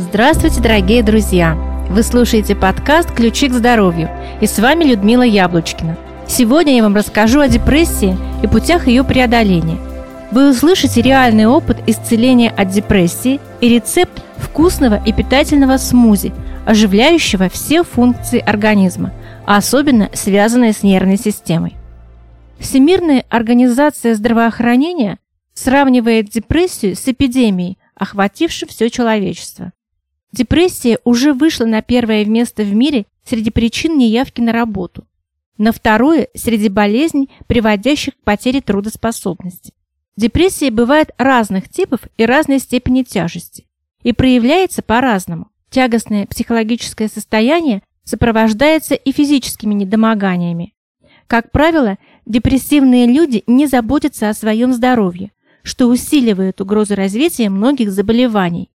Здравствуйте, дорогие друзья! Вы слушаете подкаст «Ключи к здоровью» и с вами Людмила Яблочкина. Сегодня я вам расскажу о депрессии и путях ее преодоления. Вы услышите реальный опыт исцеления от депрессии и рецепт вкусного и питательного смузи, оживляющего все функции организма, а особенно связанные с нервной системой. Всемирная организация здравоохранения сравнивает депрессию с эпидемией, охватившей все человечество. Депрессия уже вышла на первое место в мире среди причин неявки на работу. На второе – среди болезней, приводящих к потере трудоспособности. Депрессия бывает разных типов и разной степени тяжести. И проявляется по-разному. Тягостное психологическое состояние сопровождается и физическими недомоганиями. Как правило, депрессивные люди не заботятся о своем здоровье, что усиливает угрозу развития многих заболеваний,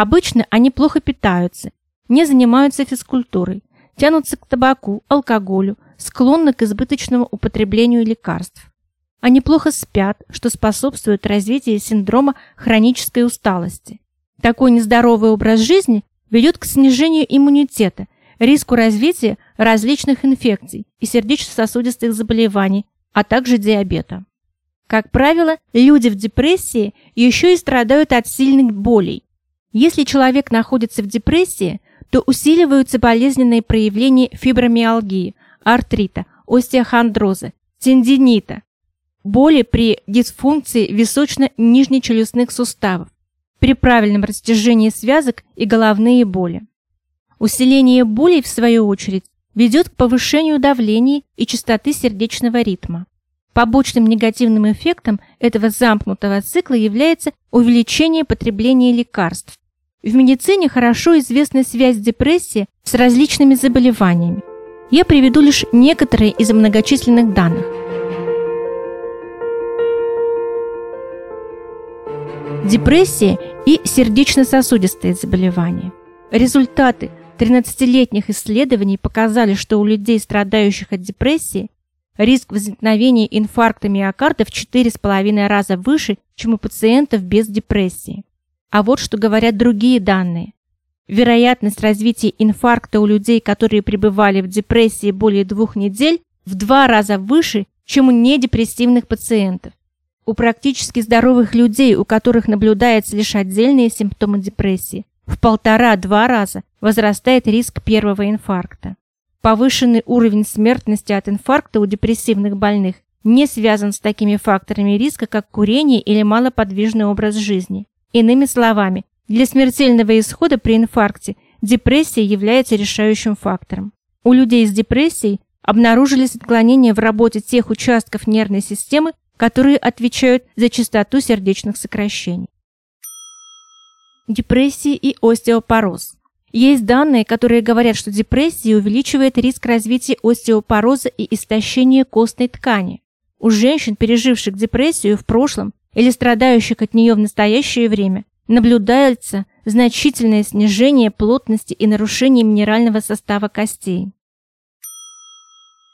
Обычно они плохо питаются, не занимаются физкультурой, тянутся к табаку, алкоголю, склонны к избыточному употреблению лекарств. Они плохо спят, что способствует развитию синдрома хронической усталости. Такой нездоровый образ жизни ведет к снижению иммунитета, риску развития различных инфекций и сердечно-сосудистых заболеваний, а также диабета. Как правило, люди в депрессии еще и страдают от сильных болей, если человек находится в депрессии, то усиливаются болезненные проявления фибромиалгии, артрита, остеохондроза, тендинита, боли при дисфункции височно-нижнечелюстных суставов, при правильном растяжении связок и головные боли. Усиление болей, в свою очередь, ведет к повышению давления и частоты сердечного ритма. Побочным негативным эффектом этого замкнутого цикла является увеличение потребления лекарств. В медицине хорошо известна связь депрессии с различными заболеваниями. Я приведу лишь некоторые из многочисленных данных. Депрессия и сердечно-сосудистые заболевания. Результаты 13-летних исследований показали, что у людей, страдающих от депрессии, Риск возникновения инфаркта миокарда в 4,5 раза выше, чем у пациентов без депрессии. А вот что говорят другие данные. Вероятность развития инфаркта у людей, которые пребывали в депрессии более двух недель, в два раза выше, чем у недепрессивных пациентов. У практически здоровых людей, у которых наблюдаются лишь отдельные симптомы депрессии, в полтора-два раза возрастает риск первого инфаркта. Повышенный уровень смертности от инфаркта у депрессивных больных не связан с такими факторами риска, как курение или малоподвижный образ жизни. Иными словами, для смертельного исхода при инфаркте депрессия является решающим фактором. У людей с депрессией обнаружились отклонения в работе тех участков нервной системы, которые отвечают за частоту сердечных сокращений. Депрессия и остеопороз. Есть данные, которые говорят, что депрессия увеличивает риск развития остеопороза и истощения костной ткани. У женщин, переживших депрессию в прошлом или страдающих от нее в настоящее время, наблюдается значительное снижение плотности и нарушение минерального состава костей.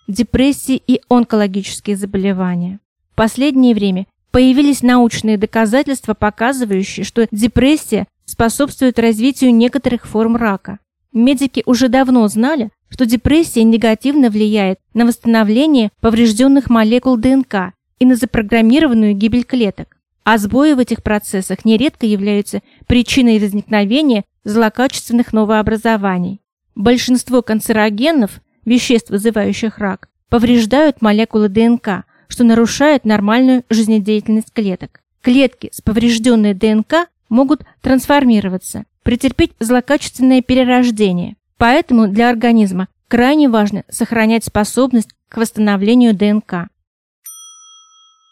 Депрессии и онкологические заболевания. В последнее время появились научные доказательства, показывающие, что депрессия способствует развитию некоторых форм рака. Медики уже давно знали, что депрессия негативно влияет на восстановление поврежденных молекул ДНК и на запрограммированную гибель клеток. А сбои в этих процессах нередко являются причиной возникновения злокачественных новообразований. Большинство канцерогенов, веществ, вызывающих рак, повреждают молекулы ДНК, что нарушает нормальную жизнедеятельность клеток. Клетки с поврежденной ДНК могут трансформироваться, претерпеть злокачественное перерождение. Поэтому для организма крайне важно сохранять способность к восстановлению ДНК.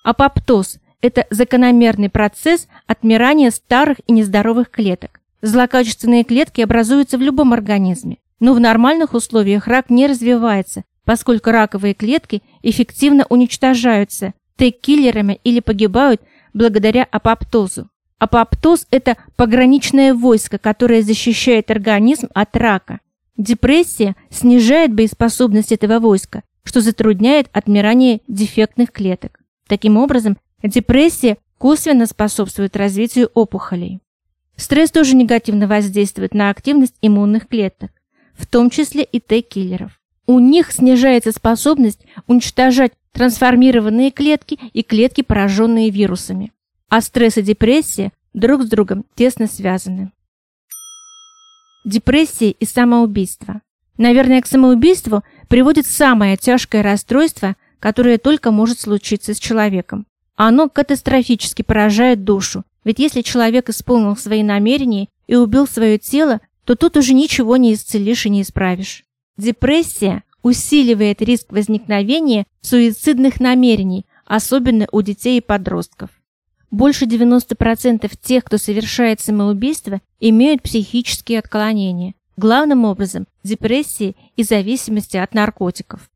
Апоптоз – это закономерный процесс отмирания старых и нездоровых клеток. Злокачественные клетки образуются в любом организме, но в нормальных условиях рак не развивается, поскольку раковые клетки эффективно уничтожаются Т-киллерами или погибают благодаря апоптозу. Апоптоз – это пограничное войско, которое защищает организм от рака. Депрессия снижает боеспособность этого войска, что затрудняет отмирание дефектных клеток. Таким образом, депрессия косвенно способствует развитию опухолей. Стресс тоже негативно воздействует на активность иммунных клеток, в том числе и Т-киллеров. У них снижается способность уничтожать трансформированные клетки и клетки, пораженные вирусами. А стресс и депрессия друг с другом тесно связаны. Депрессия и самоубийство. Наверное, к самоубийству приводит самое тяжкое расстройство, которое только может случиться с человеком. Оно катастрофически поражает душу, ведь если человек исполнил свои намерения и убил свое тело, то тут уже ничего не исцелишь и не исправишь. Депрессия усиливает риск возникновения суицидных намерений, особенно у детей и подростков. Больше 90% тех, кто совершает самоубийство, имеют психические отклонения, главным образом депрессии и зависимости от наркотиков.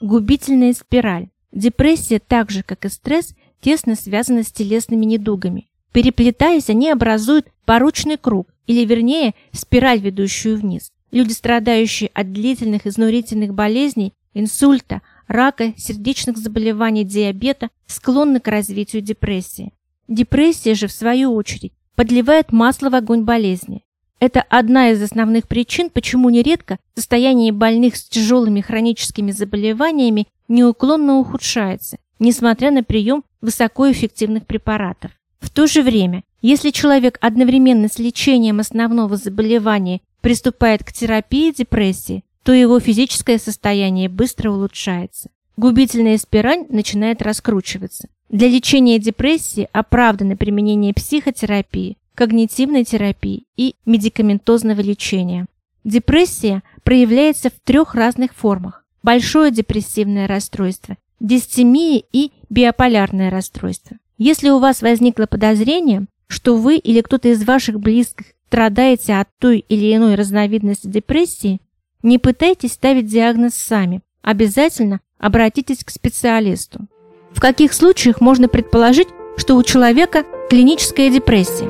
Губительная спираль. Депрессия, так же как и стресс, тесно связана с телесными недугами. Переплетаясь, они образуют порочный круг, или вернее, спираль, ведущую вниз. Люди, страдающие от длительных изнурительных болезней, инсульта, рака, сердечных заболеваний, диабета, склонны к развитию депрессии. Депрессия же, в свою очередь, подливает масло в огонь болезни. Это одна из основных причин, почему нередко состояние больных с тяжелыми хроническими заболеваниями неуклонно ухудшается, несмотря на прием высокоэффективных препаратов. В то же время, если человек одновременно с лечением основного заболевания приступает к терапии депрессии, то его физическое состояние быстро улучшается. Губительная спираль начинает раскручиваться. Для лечения депрессии оправдано применение психотерапии, когнитивной терапии и медикаментозного лечения. Депрессия проявляется в трех разных формах. Большое депрессивное расстройство, дистемия и биополярное расстройство. Если у вас возникло подозрение, что вы или кто-то из ваших близких страдаете от той или иной разновидности депрессии, не пытайтесь ставить диагноз сами. Обязательно обратитесь к специалисту. В каких случаях можно предположить, что у человека клиническая депрессия?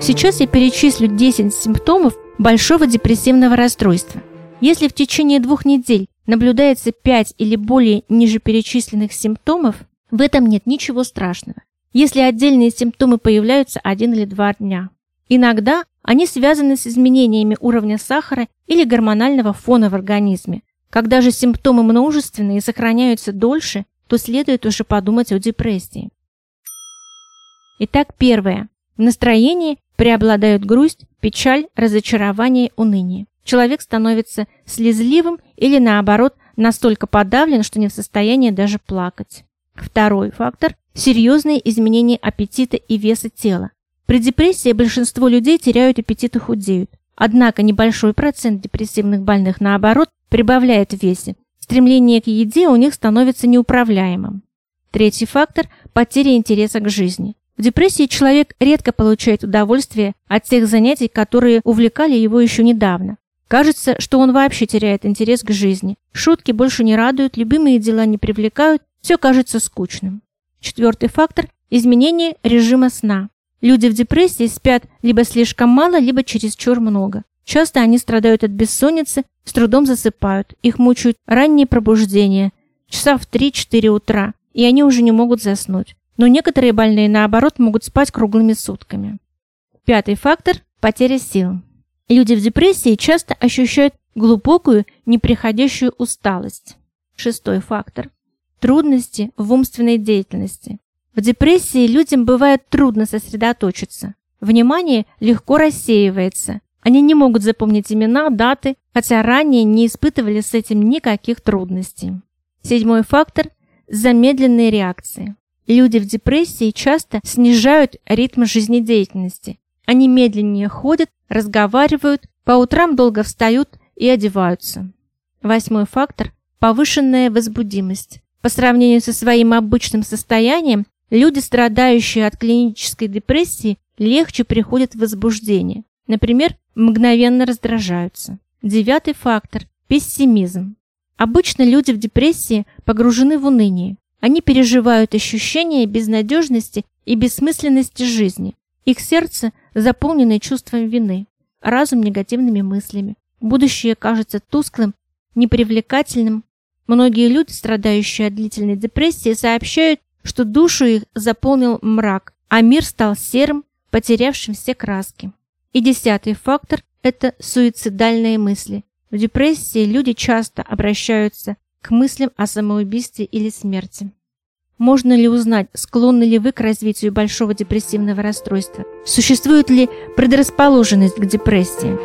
Сейчас я перечислю 10 симптомов большого депрессивного расстройства. Если в течение двух недель наблюдается 5 или более ниже перечисленных симптомов, в этом нет ничего страшного. Если отдельные симптомы появляются один или два дня. Иногда они связаны с изменениями уровня сахара или гормонального фона в организме. Когда же симптомы множественные и сохраняются дольше, то следует уже подумать о депрессии. Итак, первое. В настроении преобладают грусть, печаль, разочарование, уныние человек становится слезливым или, наоборот, настолько подавлен, что не в состоянии даже плакать. Второй фактор – серьезные изменения аппетита и веса тела. При депрессии большинство людей теряют аппетит и худеют. Однако небольшой процент депрессивных больных, наоборот, прибавляет в весе. Стремление к еде у них становится неуправляемым. Третий фактор – потеря интереса к жизни. В депрессии человек редко получает удовольствие от тех занятий, которые увлекали его еще недавно. Кажется, что он вообще теряет интерес к жизни. Шутки больше не радуют, любимые дела не привлекают, все кажется скучным. Четвертый фактор – изменение режима сна. Люди в депрессии спят либо слишком мало, либо чересчур много. Часто они страдают от бессонницы, с трудом засыпают, их мучают ранние пробуждения, часа в 3-4 утра, и они уже не могут заснуть. Но некоторые больные, наоборот, могут спать круглыми сутками. Пятый фактор – потеря сил. Люди в депрессии часто ощущают глубокую, неприходящую усталость. Шестой фактор. Трудности в умственной деятельности. В депрессии людям бывает трудно сосредоточиться. Внимание легко рассеивается. Они не могут запомнить имена, даты, хотя ранее не испытывали с этим никаких трудностей. Седьмой фактор – замедленные реакции. Люди в депрессии часто снижают ритм жизнедеятельности. Они медленнее ходят, разговаривают, по утрам долго встают и одеваются. Восьмой фактор – повышенная возбудимость. По сравнению со своим обычным состоянием, люди, страдающие от клинической депрессии, легче приходят в возбуждение. Например, мгновенно раздражаются. Девятый фактор – пессимизм. Обычно люди в депрессии погружены в уныние. Они переживают ощущение безнадежности и бессмысленности жизни. Их сердце заполненное чувством вины разум негативными мыслями. Будущее кажется тусклым, непривлекательным. Многие люди, страдающие от длительной депрессии, сообщают, что душу их заполнил мрак, а мир стал серым, потерявшим все краски. И десятый фактор – это суицидальные мысли. В депрессии люди часто обращаются к мыслям о самоубийстве или смерти. Можно ли узнать, склонны ли вы к развитию большого депрессивного расстройства? Существует ли предрасположенность к депрессии?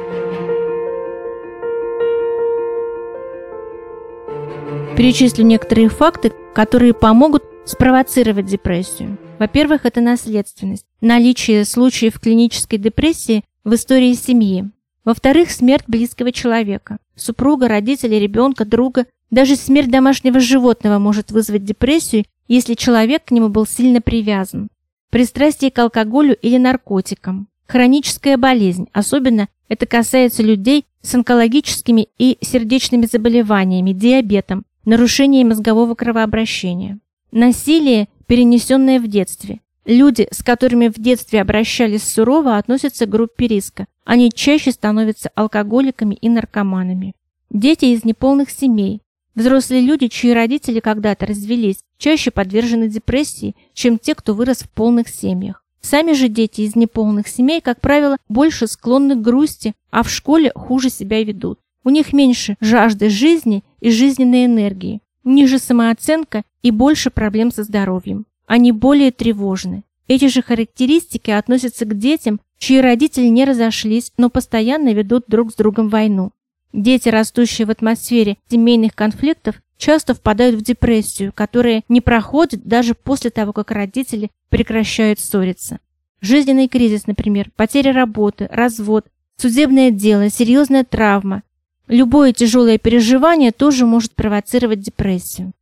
Перечислю некоторые факты, которые помогут спровоцировать депрессию. Во-первых, это наследственность, наличие случаев клинической депрессии в истории семьи. Во-вторых, смерть близкого человека, супруга, родителя, ребенка, друга. Даже смерть домашнего животного может вызвать депрессию если человек к нему был сильно привязан. Пристрастие к алкоголю или наркотикам. Хроническая болезнь, особенно это касается людей с онкологическими и сердечными заболеваниями, диабетом, нарушением мозгового кровообращения. Насилие, перенесенное в детстве. Люди, с которыми в детстве обращались сурово, относятся к группе риска. Они чаще становятся алкоголиками и наркоманами. Дети из неполных семей, Взрослые люди, чьи родители когда-то развелись, чаще подвержены депрессии, чем те, кто вырос в полных семьях. Сами же дети из неполных семей, как правило, больше склонны к грусти, а в школе хуже себя ведут. У них меньше жажды жизни и жизненной энергии, ниже самооценка и больше проблем со здоровьем. Они более тревожны. Эти же характеристики относятся к детям, чьи родители не разошлись, но постоянно ведут друг с другом войну. Дети, растущие в атмосфере семейных конфликтов, часто впадают в депрессию, которая не проходит даже после того, как родители прекращают ссориться. Жизненный кризис, например, потеря работы, развод, судебное дело, серьезная травма. Любое тяжелое переживание тоже может провоцировать депрессию.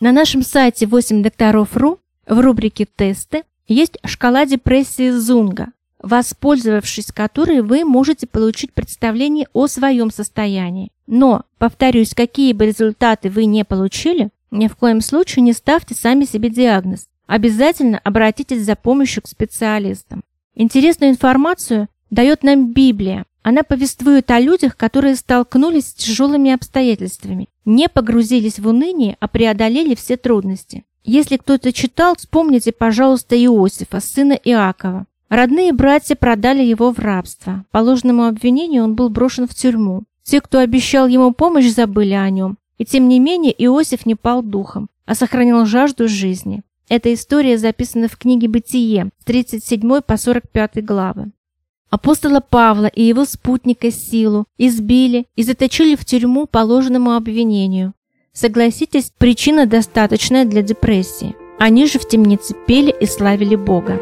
На нашем сайте 8 докторов.ру в рубрике «Тесты» есть шкала депрессии Зунга, воспользовавшись которой вы можете получить представление о своем состоянии. Но, повторюсь, какие бы результаты вы не получили, ни в коем случае не ставьте сами себе диагноз. Обязательно обратитесь за помощью к специалистам. Интересную информацию дает нам Библия. Она повествует о людях, которые столкнулись с тяжелыми обстоятельствами, не погрузились в уныние, а преодолели все трудности. Если кто-то читал, вспомните, пожалуйста, Иосифа, сына Иакова. Родные братья продали его в рабство. По ложному обвинению он был брошен в тюрьму. Те, кто обещал ему помощь, забыли о нем. И тем не менее Иосиф не пал духом, а сохранил жажду жизни. Эта история записана в книге «Бытие» с 37 по 45 главы. Апостола Павла и его спутника Силу избили и заточили в тюрьму по ложному обвинению. Согласитесь, причина достаточная для депрессии. Они же в темнице пели и славили Бога.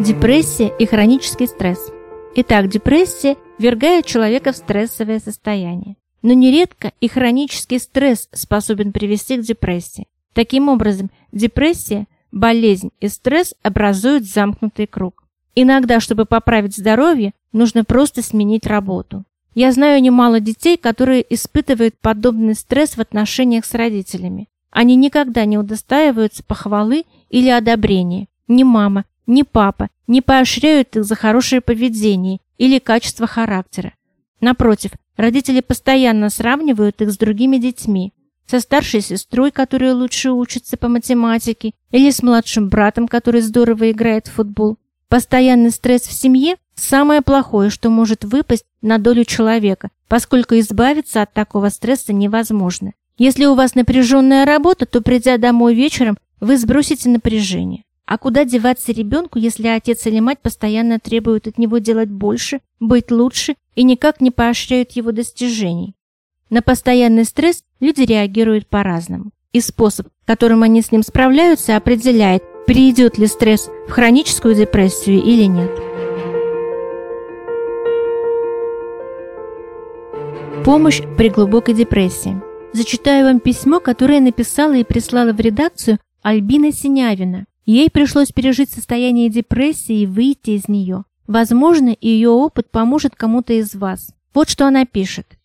Депрессия и хронический стресс. Итак, депрессия ввергает человека в стрессовое состояние. Но нередко и хронический стресс способен привести к депрессии. Таким образом, депрессия, болезнь и стресс образуют замкнутый круг. Иногда, чтобы поправить здоровье, нужно просто сменить работу. Я знаю немало детей, которые испытывают подобный стресс в отношениях с родителями. Они никогда не удостаиваются похвалы или одобрения. Ни мама, ни папа не поощряют их за хорошее поведение или качество характера. Напротив, родители постоянно сравнивают их с другими детьми, со старшей сестрой, которая лучше учится по математике, или с младшим братом, который здорово играет в футбол. Постоянный стресс в семье – самое плохое, что может выпасть на долю человека, поскольку избавиться от такого стресса невозможно. Если у вас напряженная работа, то придя домой вечером, вы сбросите напряжение. А куда деваться ребенку, если отец или мать постоянно требуют от него делать больше, быть лучше и никак не поощряют его достижений? На постоянный стресс люди реагируют по-разному. И способ, которым они с ним справляются, определяет, перейдет ли стресс в хроническую депрессию или нет. Помощь при глубокой депрессии. Зачитаю вам письмо, которое написала и прислала в редакцию Альбина Синявина. Ей пришлось пережить состояние депрессии и выйти из нее. Возможно, ее опыт поможет кому-то из вас. Вот что она пишет.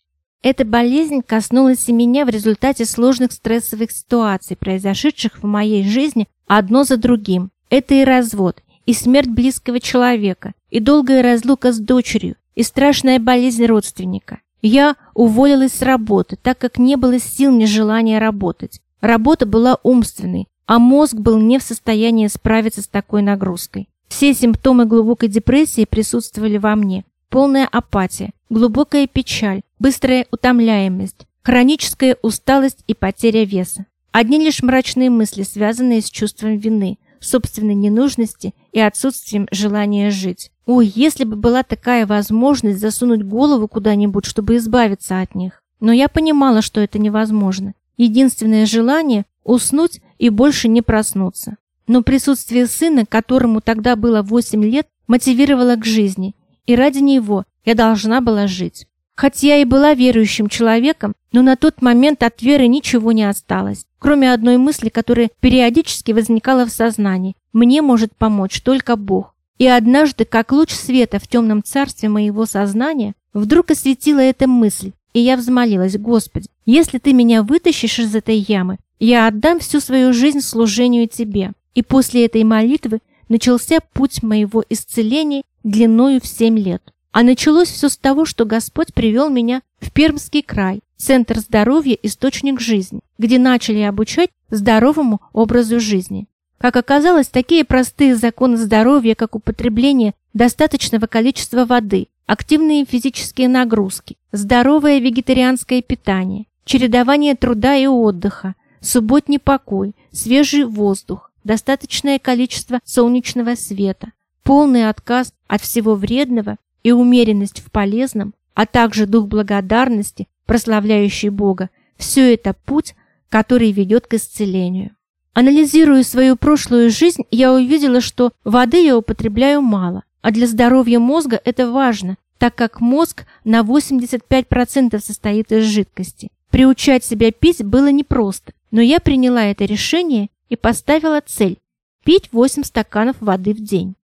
Эта болезнь коснулась и меня в результате сложных стрессовых ситуаций, произошедших в моей жизни одно за другим. Это и развод, и смерть близкого человека, и долгая разлука с дочерью, и страшная болезнь родственника. Я уволилась с работы, так как не было сил ни желания работать. Работа была умственной, а мозг был не в состоянии справиться с такой нагрузкой. Все симптомы глубокой депрессии присутствовали во мне. Полная апатия, глубокая печаль, быстрая утомляемость, хроническая усталость и потеря веса. Одни лишь мрачные мысли, связанные с чувством вины, собственной ненужности и отсутствием желания жить. Ой, если бы была такая возможность засунуть голову куда-нибудь, чтобы избавиться от них. Но я понимала, что это невозможно. Единственное желание – уснуть и больше не проснуться. Но присутствие сына, которому тогда было 8 лет, мотивировало к жизни, и ради него я должна была жить. Хоть я и была верующим человеком, но на тот момент от веры ничего не осталось, кроме одной мысли, которая периодически возникала в сознании. Мне может помочь только Бог. И однажды, как луч света в темном царстве моего сознания, вдруг осветила эта мысль, и я взмолилась, «Господи, если Ты меня вытащишь из этой ямы, я отдам всю свою жизнь служению Тебе». И после этой молитвы начался путь моего исцеления длиною в семь лет. А началось все с того, что Господь привел меня в Пермский край, Центр здоровья «Источник жизни», где начали обучать здоровому образу жизни. Как оказалось, такие простые законы здоровья, как употребление достаточного количества воды, активные физические нагрузки, здоровое вегетарианское питание, чередование труда и отдыха, субботний покой, свежий воздух, достаточное количество солнечного света, полный отказ от всего вредного и умеренность в полезном, а также дух благодарности, прославляющий Бога, все это путь, который ведет к исцелению. Анализируя свою прошлую жизнь, я увидела, что воды я употребляю мало, а для здоровья мозга это важно, так как мозг на 85% состоит из жидкости. Приучать себя пить было непросто, но я приняла это решение и поставила цель – пить 8 стаканов воды в день.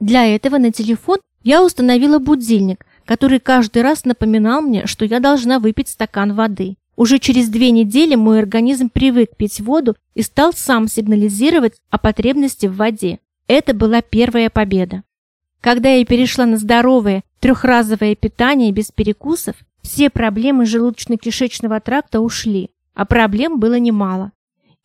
Для этого на телефон я установила будильник, который каждый раз напоминал мне, что я должна выпить стакан воды. Уже через две недели мой организм привык пить воду и стал сам сигнализировать о потребности в воде. Это была первая победа. Когда я перешла на здоровое трехразовое питание без перекусов, все проблемы желудочно-кишечного тракта ушли, а проблем было немало.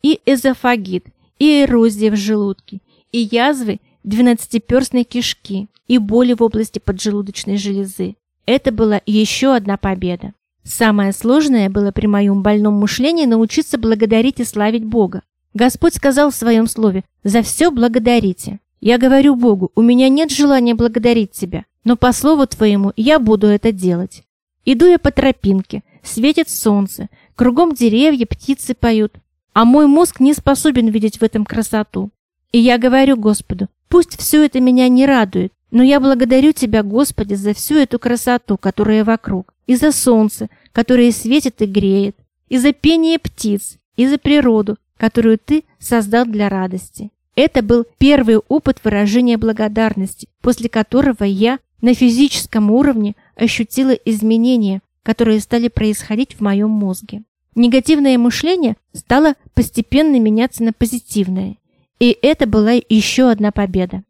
И эзофагит, и эрозия в желудке, и язвы двенадцатиперстной кишки, и боли в области поджелудочной железы. Это была еще одна победа. Самое сложное было при моем больном мышлении научиться благодарить и славить Бога. Господь сказал в своем слове «За все благодарите». Я говорю Богу, у меня нет желания благодарить Тебя, но по слову Твоему я буду это делать. Иду я по тропинке, светит солнце, кругом деревья, птицы поют, а мой мозг не способен видеть в этом красоту. И я говорю Господу, пусть все это меня не радует, но я благодарю Тебя, Господи, за всю эту красоту, которая вокруг, и за солнце, которое светит и греет, и за пение птиц, и за природу, которую Ты создал для радости. Это был первый опыт выражения благодарности, после которого я на физическом уровне ощутила изменения, которые стали происходить в моем мозге. Негативное мышление стало постепенно меняться на позитивное, и это была еще одна победа.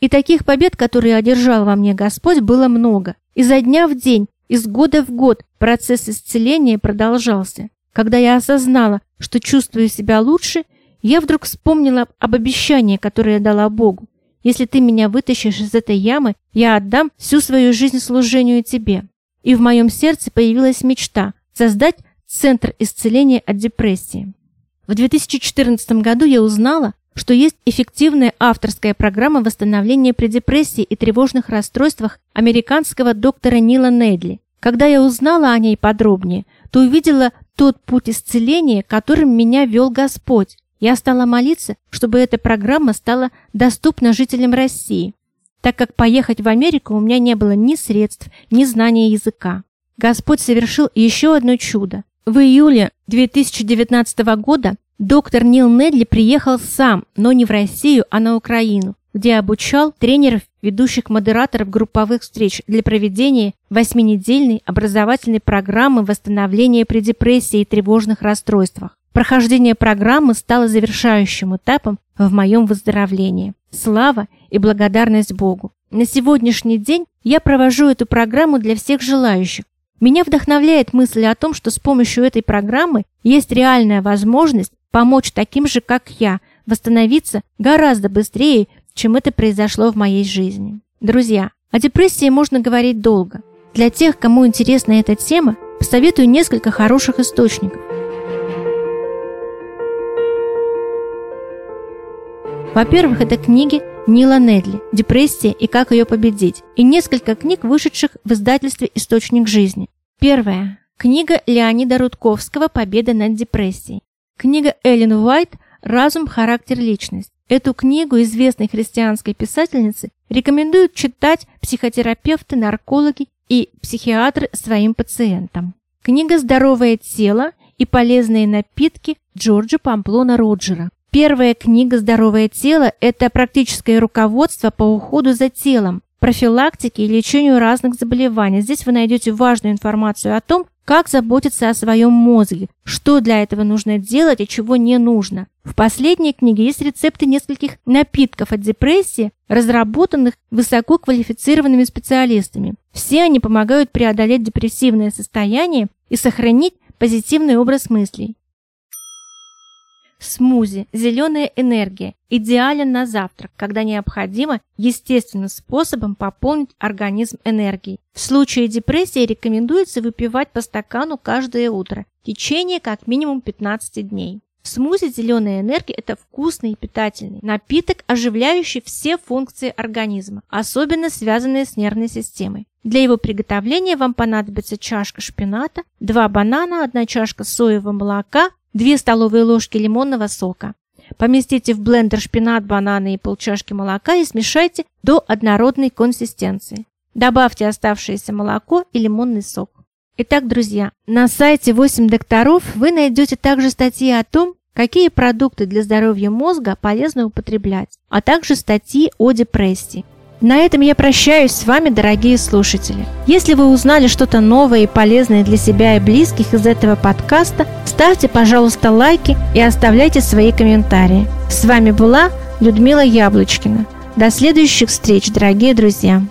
И таких побед, которые одержал во мне Господь, было много. Изо дня в день, из года в год процесс исцеления продолжался. Когда я осознала, что чувствую себя лучше, я вдруг вспомнила об обещании, которое я дала Богу. Если ты меня вытащишь из этой ямы, я отдам всю свою жизнь служению тебе. И в моем сердце появилась мечта создать Центр исцеления от депрессии. В 2014 году я узнала, что есть эффективная авторская программа восстановления при депрессии и тревожных расстройствах американского доктора Нила Недли. Когда я узнала о ней подробнее, то увидела тот путь исцеления, которым меня вел Господь. Я стала молиться, чтобы эта программа стала доступна жителям России, так как поехать в Америку у меня не было ни средств, ни знания языка. Господь совершил еще одно чудо. В июле 2019 года Доктор Нил Недли приехал сам, но не в Россию, а на Украину, где обучал тренеров, ведущих модераторов групповых встреч для проведения восьминедельной образовательной программы восстановления при депрессии и тревожных расстройствах. Прохождение программы стало завершающим этапом в моем выздоровлении. Слава и благодарность Богу. На сегодняшний день я провожу эту программу для всех желающих, Меня вдохновляет мысль о том, что с помощью этой программы есть реальная возможность помочь таким же, как я, восстановиться гораздо быстрее, чем это произошло в моей жизни. Друзья, о депрессии можно говорить долго. Для тех, кому интересна эта тема, посоветую несколько хороших источников. Во-первых, это книги Нила Недли «Депрессия и как ее победить» и несколько книг, вышедших в издательстве «Источник жизни». Первая. Книга Леонида Рудковского «Победа над депрессией». Книга Эллен Уайт «Разум, характер, личность». Эту книгу известной христианской писательницы рекомендуют читать психотерапевты, наркологи и психиатры своим пациентам. Книга «Здоровое тело и полезные напитки» Джорджа Памплона Роджера. Первая книга «Здоровое тело» – это практическое руководство по уходу за телом, профилактике и лечению разных заболеваний. Здесь вы найдете важную информацию о том, как заботиться о своем мозге, что для этого нужно делать и чего не нужно. В последней книге есть рецепты нескольких напитков от депрессии, разработанных высококвалифицированными специалистами. Все они помогают преодолеть депрессивное состояние и сохранить позитивный образ мыслей. Смузи, зеленая энергия, идеален на завтрак, когда необходимо естественным способом пополнить организм энергией. В случае депрессии рекомендуется выпивать по стакану каждое утро, в течение как минимум 15 дней. Смузи зеленая энергия – это вкусный и питательный напиток, оживляющий все функции организма, особенно связанные с нервной системой. Для его приготовления вам понадобится чашка шпината, 2 банана, 1 чашка соевого молока, 2 столовые ложки лимонного сока. Поместите в блендер шпинат, бананы и полчашки молока и смешайте до однородной консистенции. Добавьте оставшееся молоко и лимонный сок. Итак, друзья, на сайте 8 докторов вы найдете также статьи о том, какие продукты для здоровья мозга полезно употреблять, а также статьи о депрессии. На этом я прощаюсь с вами, дорогие слушатели. Если вы узнали что-то новое и полезное для себя и близких из этого подкаста, ставьте, пожалуйста, лайки и оставляйте свои комментарии. С вами была Людмила Яблочкина. До следующих встреч, дорогие друзья!